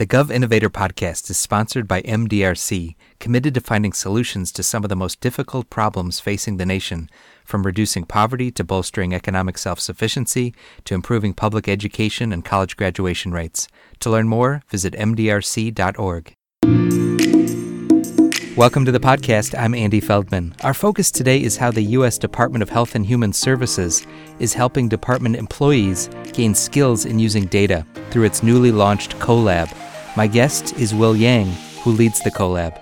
The Gov Innovator podcast is sponsored by MDRC, committed to finding solutions to some of the most difficult problems facing the nation, from reducing poverty to bolstering economic self sufficiency to improving public education and college graduation rates. To learn more, visit mdrc.org. Welcome to the podcast. I'm Andy Feldman. Our focus today is how the U.S. Department of Health and Human Services is helping department employees gain skills in using data through its newly launched CoLab. My guest is Will Yang, who leads the CoLab.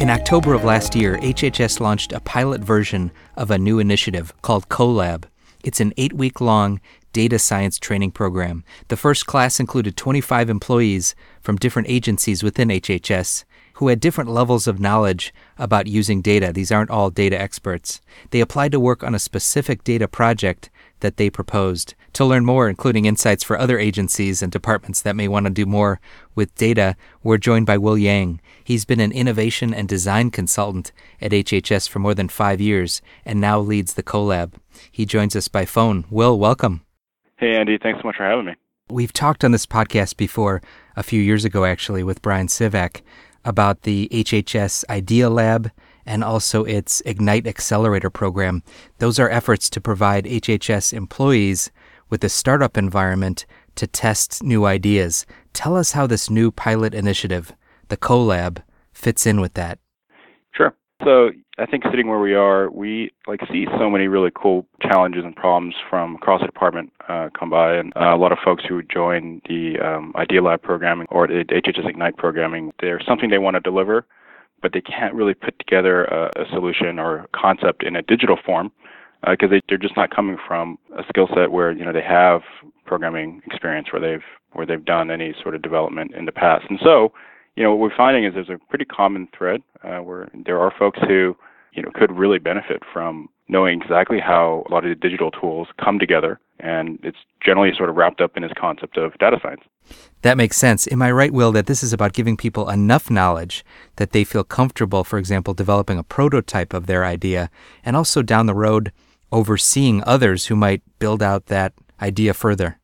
In October of last year, HHS launched a pilot version of a new initiative called CoLab. It's an eight week long data science training program. The first class included 25 employees from different agencies within HHS who had different levels of knowledge about using data. These aren't all data experts. They applied to work on a specific data project that they proposed. To learn more, including insights for other agencies and departments that may want to do more with data, we're joined by Will Yang. He's been an innovation and design consultant at HHS for more than five years and now leads the CoLab. He joins us by phone. Will, welcome. Hey, Andy. Thanks so much for having me. We've talked on this podcast before, a few years ago actually, with Bryan Sivak about the HHS Idea Lab and also its Ignite Accelerator program. Those are efforts to provide HHS employees with a startup environment to test new ideas. Tell us how this new pilot initiative, the CoLab, fits in with that. Sure. So I think sitting where we are, we like see so many really cool challenges and problems from across the department uh, come by, and uh, a lot of folks who join the um, Idea Lab programming or the HHS Ignite programming, there's something they want to deliver, but they can't really put together a, a solution or concept in a digital form because uh, they, they're just not coming from a skill set where you know they have programming experience where they've where they've done any sort of development in the past, and so you know, what we're finding is there's a pretty common thread uh, where there are folks who, you know, could really benefit from knowing exactly how a lot of the digital tools come together. And it's generally sort of wrapped up in his concept of data science. That makes sense. Am I right, Will, that this is about giving people enough knowledge that they feel comfortable, for example, developing a prototype of their idea and also down the road overseeing others who might build out that idea further?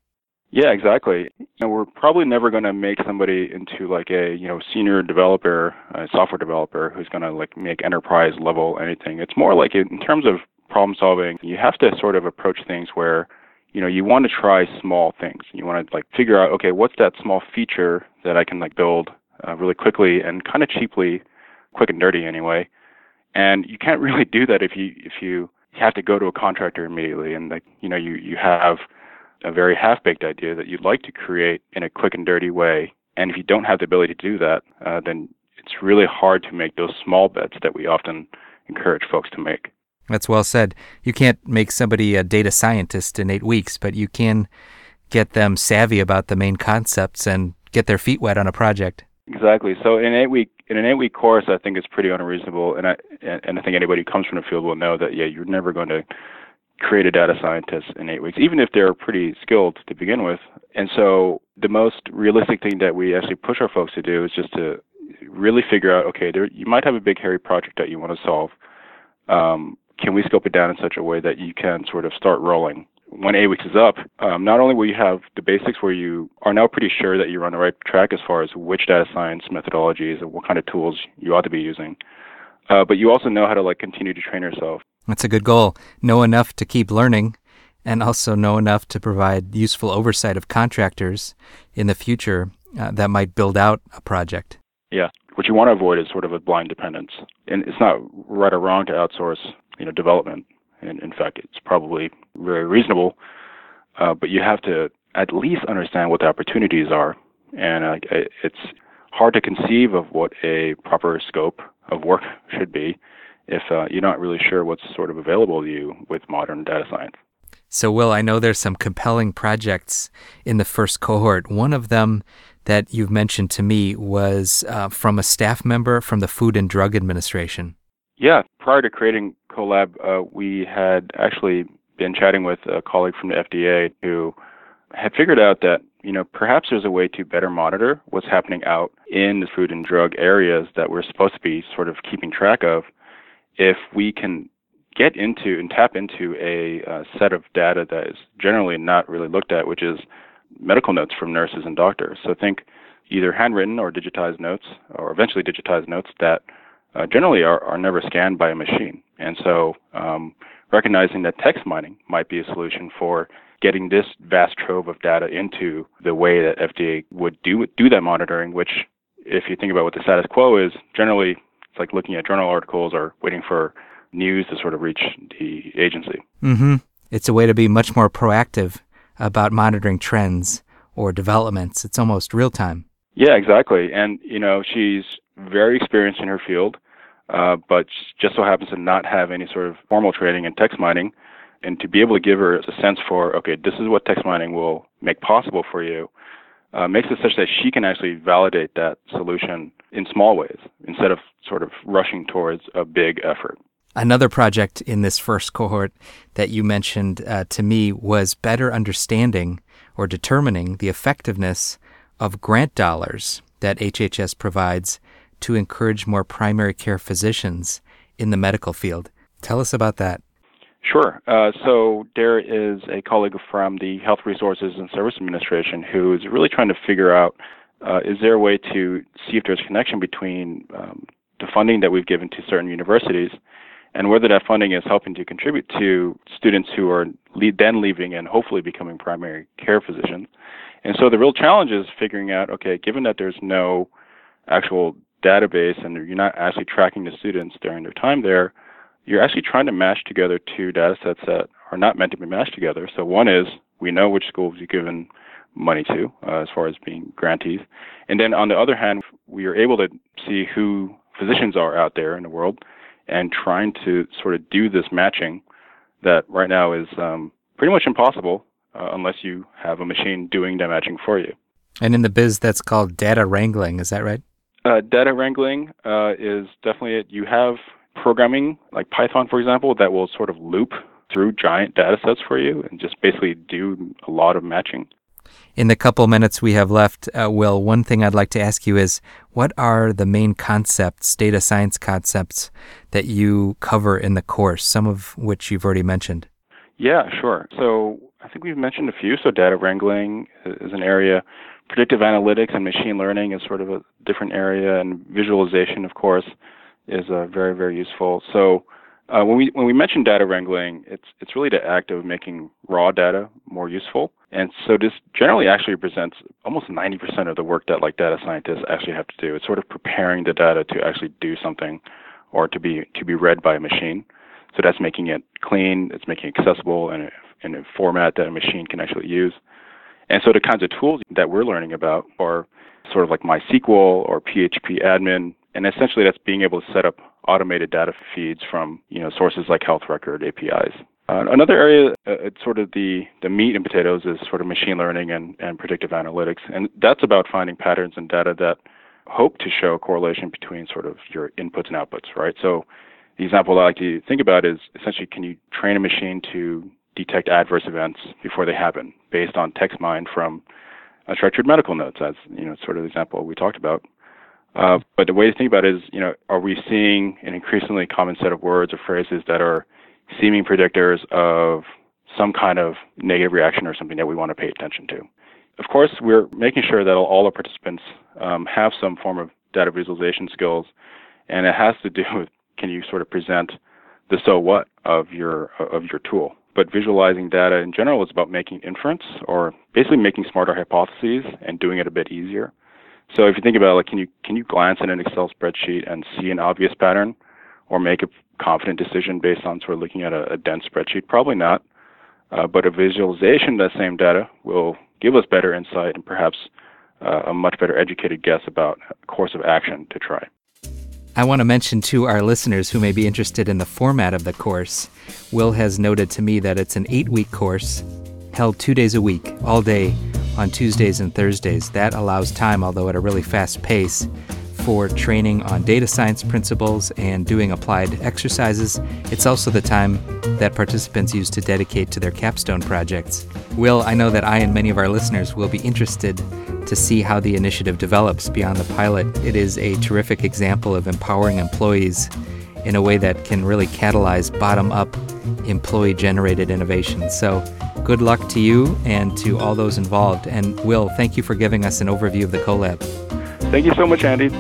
Yeah, exactly. You know, we're probably never going to make somebody into like a you know senior developer, a software developer who's going to like make enterprise level anything. It's more like in terms of problem solving, you have to sort of approach things where you know you want to try small things. You want to like figure out okay, what's that small feature that I can like build uh, really quickly and kind of cheaply, quick and dirty anyway. And you can't really do that if you if you have to go to a contractor immediately and like you know you you have a very half baked idea that you'd like to create in a quick and dirty way. And if you don't have the ability to do that, uh, then it's really hard to make those small bets that we often encourage folks to make. That's well said. You can't make somebody a data scientist in eight weeks, but you can get them savvy about the main concepts and get their feet wet on a project. Exactly. So in an eight week in an eight week course, I think it's pretty unreasonable, and I and I think anybody who comes from the field will know that yeah, you're never going to create a data scientist in eight weeks, even if they're pretty skilled to begin with. And so the most realistic thing that we actually push our folks to do is just to really figure out, okay, there, you might have a big hairy project that you want to solve. Um, can we scope it down in such a way that you can sort of start rolling? When eight weeks is up, um, not only will you have the basics where you are now pretty sure that you're on the right track as far as which data science methodologies and what kind of tools you ought to be using, uh, but you also know how to like continue to train yourself that's a good goal. Know enough to keep learning and also know enough to provide useful oversight of contractors in the future uh, that might build out a project. Yeah. What you want to avoid is sort of a blind dependence. And it's not right or wrong to outsource, you know, development. And in fact, it's probably very reasonable. Uh, but you have to at least understand what the opportunities are. And uh, it's hard to conceive of what a proper scope of work should be if uh, you're not really sure what's sort of available to you with modern data science. So, Will, I know there's some compelling projects in the first cohort. One of them that you've mentioned to me was uh, from a staff member from the Food and Drug Administration. Yeah, prior to creating CoLab, uh, we had actually been chatting with a colleague from the FDA who had figured out that you know perhaps there's a way to better monitor what's happening out in the food and drug areas that we're supposed to be sort of keeping track of if we can get into and tap into a uh, set of data that is generally not really looked at, which is medical notes from nurses and doctors. So think either handwritten or digitized notes, or eventually digitized notes that uh, generally are, are never scanned by a machine. And so um, recognizing that text mining might be a solution for getting this vast trove of data into the way that FDA would do do that monitoring, which if you think about what the status quo is, generally it's like looking at journal articles or waiting for news to sort of reach the agency. Mm-hmm. It's a way to be much more proactive about monitoring trends or developments. It's almost real time. Yeah, exactly. And you know, she's very experienced in her field, uh, but just so happens to not have any sort of formal training in text mining. And to be able to give her a sense for, okay, this is what text mining will make possible for you, uh, makes it such that she can actually validate that solution in small ways instead of sort of rushing towards a big effort. Another project in this first cohort that you mentioned uh, to me was better understanding or determining the effectiveness of grant dollars that HHS provides to encourage more primary care physicians in the medical field. Tell us about that. Sure. Uh, so there is a colleague from the Health Resources and Service Administration who is really trying to figure out uh, is there a way to see if there's a connection between um, the funding that we've given to certain universities and whether that funding is helping to contribute to students who are lead, then leaving and hopefully becoming primary care physicians. And so the real challenge is figuring out, okay, given that there's no actual database and you're not actually tracking the students during their time there, you're actually trying to mash together two data sets that are not meant to be mashed together. So one is we know which schools you've given money to uh, as far as being grantees. And then on the other hand, we are able to see who physicians are out there in the world and trying to sort of do this matching that right now is um, pretty much impossible uh, unless you have a machine doing that matching for you. And in the biz, that's called data wrangling. Is that right? Uh, data wrangling uh, is definitely it. You have programming like Python, for example, that will sort of loop through giant data sets for you and just basically do a lot of matching. In the couple minutes we have left, uh, Will, one thing I'd like to ask you is what are the main concepts, data science concepts, that you cover in the course, some of which you've already mentioned? Yeah, sure. So I think we've mentioned a few. So data wrangling is an area. Predictive analytics and machine learning is sort of a different area, and visualization, of course, is uh, very, very useful. So uh, when we when we mention data wrangling, it's it's really the act of making raw data more useful. And so this generally actually represents almost 90% of the work that like data scientists actually have to do. It's sort of preparing the data to actually do something or to be to be read by a machine. So that's making it clean, it's making it accessible in a, in a format that a machine can actually use. And so the kinds of tools that we're learning about are sort of like MySQL or PHP admin, and essentially that's being able to set up automated data feeds from you know sources like health record APIs. Uh, another area, uh, it's sort of the, the meat and potatoes, is sort of machine learning and, and predictive analytics, and that's about finding patterns in data that hope to show a correlation between sort of your inputs and outputs, right? So the example I like to think about is essentially can you train a machine to detect adverse events before they happen based on text mined from structured medical notes, as you know, sort of the example we talked about. Uh, but the way to think about it is, you know, are we seeing an increasingly common set of words or phrases that are seeming predictors of some kind of negative reaction or something that we want to pay attention to? Of course, we're making sure that all our participants um, have some form of data visualization skills, and it has to do with can you sort of present the so what of your of your tool. But visualizing data in general is about making inference or basically making smarter hypotheses and doing it a bit easier. So if you think about it, like, can you can you glance at an Excel spreadsheet and see an obvious pattern, or make a confident decision based on sort of looking at a, a dense spreadsheet? Probably not. Uh, but a visualization of that same data will give us better insight and perhaps uh, a much better educated guess about course of action to try. I want to mention to our listeners who may be interested in the format of the course, Will has noted to me that it's an eight week course held two days a week, all day on Tuesdays and Thursdays. That allows time, although at a really fast pace, for training on data science principles and doing applied exercises. It's also the time that participants use to dedicate to their capstone projects. Will, I know that I and many of our listeners will be interested to see how the initiative develops beyond the pilot. It is a terrific example of empowering employees in a way that can really catalyze bottom up employee generated innovation. So, good luck to you and to all those involved. And Will, thank you for giving us an overview of the CoLab. Thank you so much, Andy.